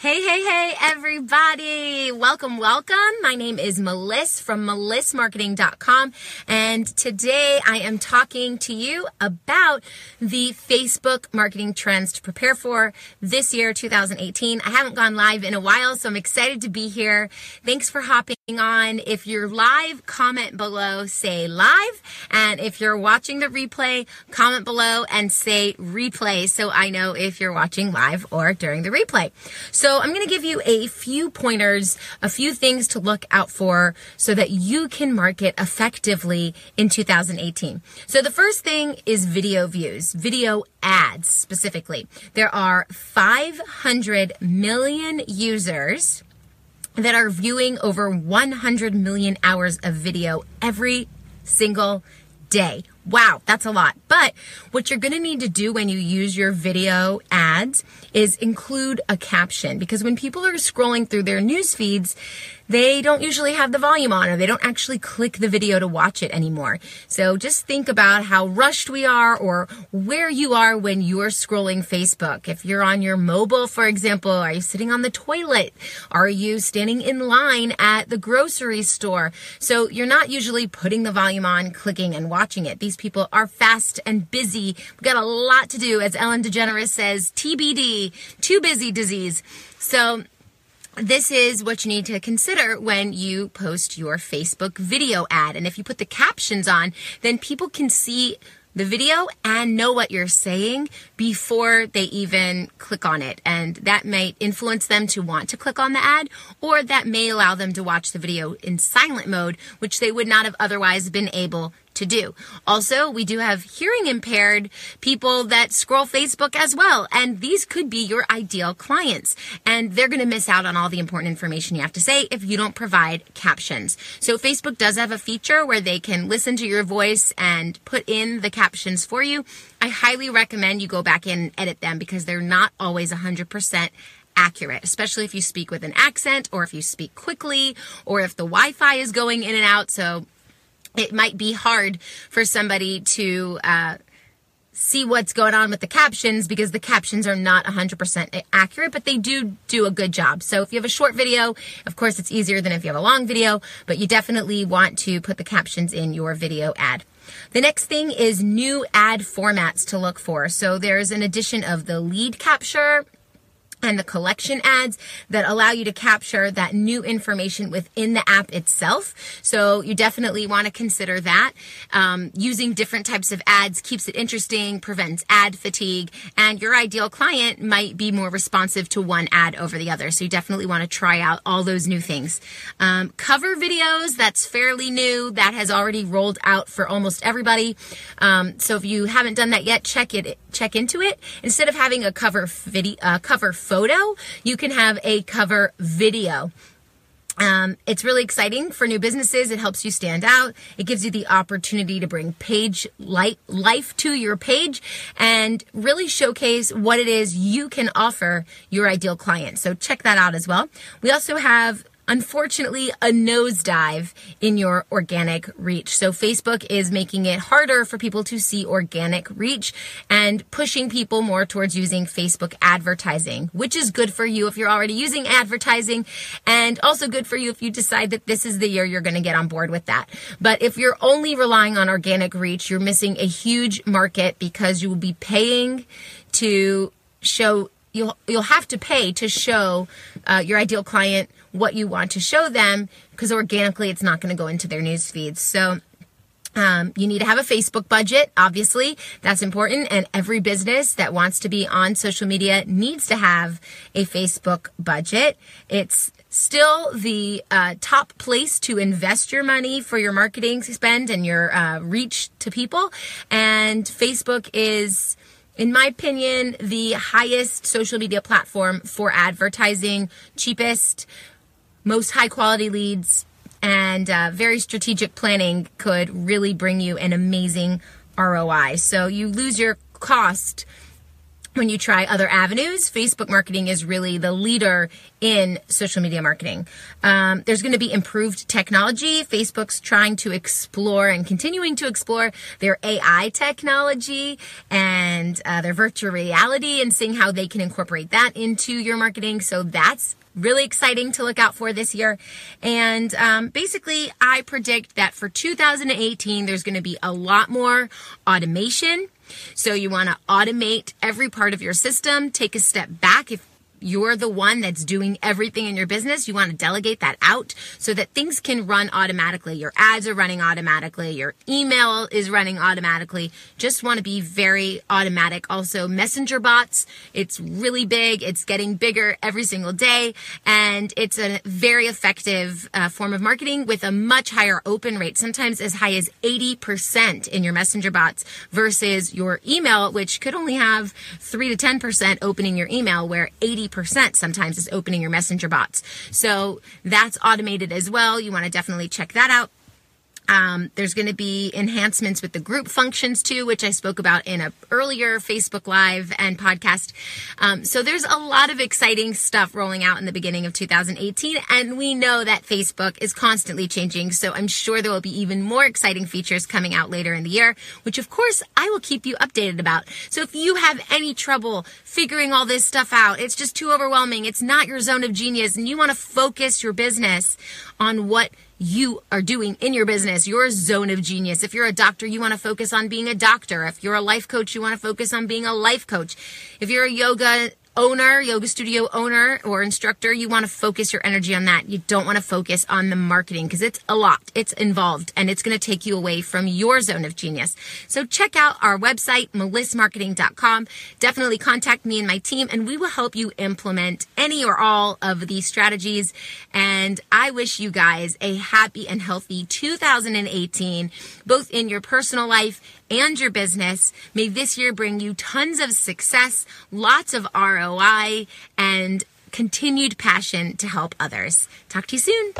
Hey, hey, hey, everybody. Welcome, welcome. My name is Melissa from melissmarketing.com. And today I am talking to you about the Facebook marketing trends to prepare for this year, 2018. I haven't gone live in a while, so I'm excited to be here. Thanks for hopping on. If you're live, comment below, say live. And if you're watching the replay, comment below and say replay so I know if you're watching live or during the replay. So so I'm going to give you a few pointers, a few things to look out for so that you can market effectively in 2018. So the first thing is video views, video ads specifically. There are 500 million users that are viewing over 100 million hours of video every single day. Wow, that's a lot. But what you're going to need to do when you use your video ads is include a caption because when people are scrolling through their news feeds, they don't usually have the volume on or they don't actually click the video to watch it anymore. So just think about how rushed we are or where you are when you're scrolling Facebook. If you're on your mobile, for example, are you sitting on the toilet? Are you standing in line at the grocery store? So you're not usually putting the volume on, clicking and watching it. These people are fast and busy. We've got a lot to do. As Ellen DeGeneres says, TBD, too busy disease. So this is what you need to consider when you post your Facebook video ad. And if you put the captions on, then people can see the video and know what you're saying before they even click on it. And that might influence them to want to click on the ad, or that may allow them to watch the video in silent mode, which they would not have otherwise been able to do. Also, we do have hearing impaired people that scroll Facebook as well. And these could be your ideal clients. And they're going to miss out on all the important information you have to say if you don't provide captions. So Facebook does have a feature where they can listen to your voice and put in the captions for you. I highly recommend you go back in and edit them because they're not always 100% accurate, especially if you speak with an accent or if you speak quickly or if the Wi Fi is going in and out. So it might be hard for somebody to uh, see what's going on with the captions because the captions are not 100% accurate, but they do do a good job. So if you have a short video, of course, it's easier than if you have a long video, but you definitely want to put the captions in your video ad. The next thing is new ad formats to look for. So there's an addition of the lead capture and the collection ads that allow you to capture that new information within the app itself. So you definitely want to consider that. Um, using different types of ads keeps it interesting, prevents ad fatigue, and your ideal client might be more responsive to one ad over the other. So you definitely want to try out all those new things. Um, cover videos, that's fairly new. That has already rolled out for almost everybody. Um, so if you haven't done that yet, check it, check into it. Instead of having a cover video, uh, cover photo, you can have a cover video. Um, it's really exciting for new businesses. It helps you stand out. It gives you the opportunity to bring page light, life to your page and really showcase what it is you can offer your ideal client. So check that out as well. We also have unfortunately a nosedive in your organic reach. So Facebook is making it harder for people to see organic reach and pushing people more towards using Facebook advertising, which is good for you if you're already using advertising and also good for you if you decide that this is the year you're going to get on board with that. But if you're only relying on organic reach, you're missing a huge market because you will be paying to show you'll you'll have to pay to show uh, your ideal client what you want to show them because organically it's not going to go into their news feeds. So um, you need to have a Facebook budget, obviously. That's important. And every business that wants to be on social media needs to have a Facebook budget. It's still the uh, top place to invest your money for your marketing spend and your uh, reach to people. And Facebook is in my opinion, the highest social media platform for advertising, cheapest, most high quality leads, and uh, very strategic planning could really bring you an amazing ROI. So you lose your cost when you try other avenues, Facebook marketing is really the leader in social media marketing. Um, there's going to be improved technology. Facebook's trying to explore and continuing to explore their AI technology and uh, their virtual reality and seeing how they can incorporate that into your marketing. So that's really exciting to look out for this year. And um, basically, I predict that for 2018, there's going to be a lot more automation. So you want to automate every part of your system, take a step back if you're the one that's doing everything in your business. You want to delegate that out so that things can run automatically. Your ads are running automatically. Your email is running automatically. Just want to be very automatic. Also, messenger bots. It's really big. It's getting bigger every single day. And it's a very effective uh, form of marketing with a much higher open rate, sometimes as high as 80% in your messenger bots versus your email, which could only have 3 to 10% opening your email where 80 percent sometimes is opening your messenger bots. So that's automated as well. You want to definitely check that out. Um, there's going to be enhancements with the group functions too, which I spoke about in a earlier Facebook Live and podcast. Um, so there's a lot of exciting stuff rolling out in the beginning of 2018, and we know that Facebook is constantly changing. So I'm sure there will be even more exciting features coming out later in the year, which of course I will keep you updated about. So if you have any trouble figuring all this stuff out, it's just too overwhelming. It's not your zone of genius, and you want to focus your business on what you are doing in your business, your zone of genius. If you're a doctor, you want to focus on being a doctor. If you're a life coach, you want to focus on being a life coach. If you're a yoga owner, yoga studio owner or instructor, you want to focus your energy on that. You don't want to focus on the marketing because it's a lot. It's involved and it's going to take you away from your zone of genius. So check out our website, melissmarketing.com. Definitely contact me and my team and we will help you implement any or all of these strategies. And I wish you guys a happy and healthy 2018, both in your personal life and your business. May this year bring you tons of success, lots of ROI, and continued passion to help others. Talk to you soon.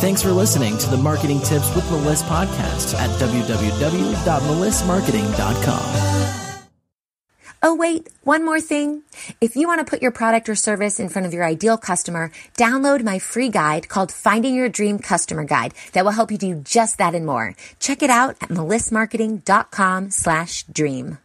Thanks for listening to the Marketing Tips with Meliss podcast at www.melissmarketing.com. Oh, wait, one more thing. If you want to put your product or service in front of your ideal customer, download my free guide called Finding Your Dream Customer Guide that will help you do just that and more. Check it out at melissmarketing.com slash dream.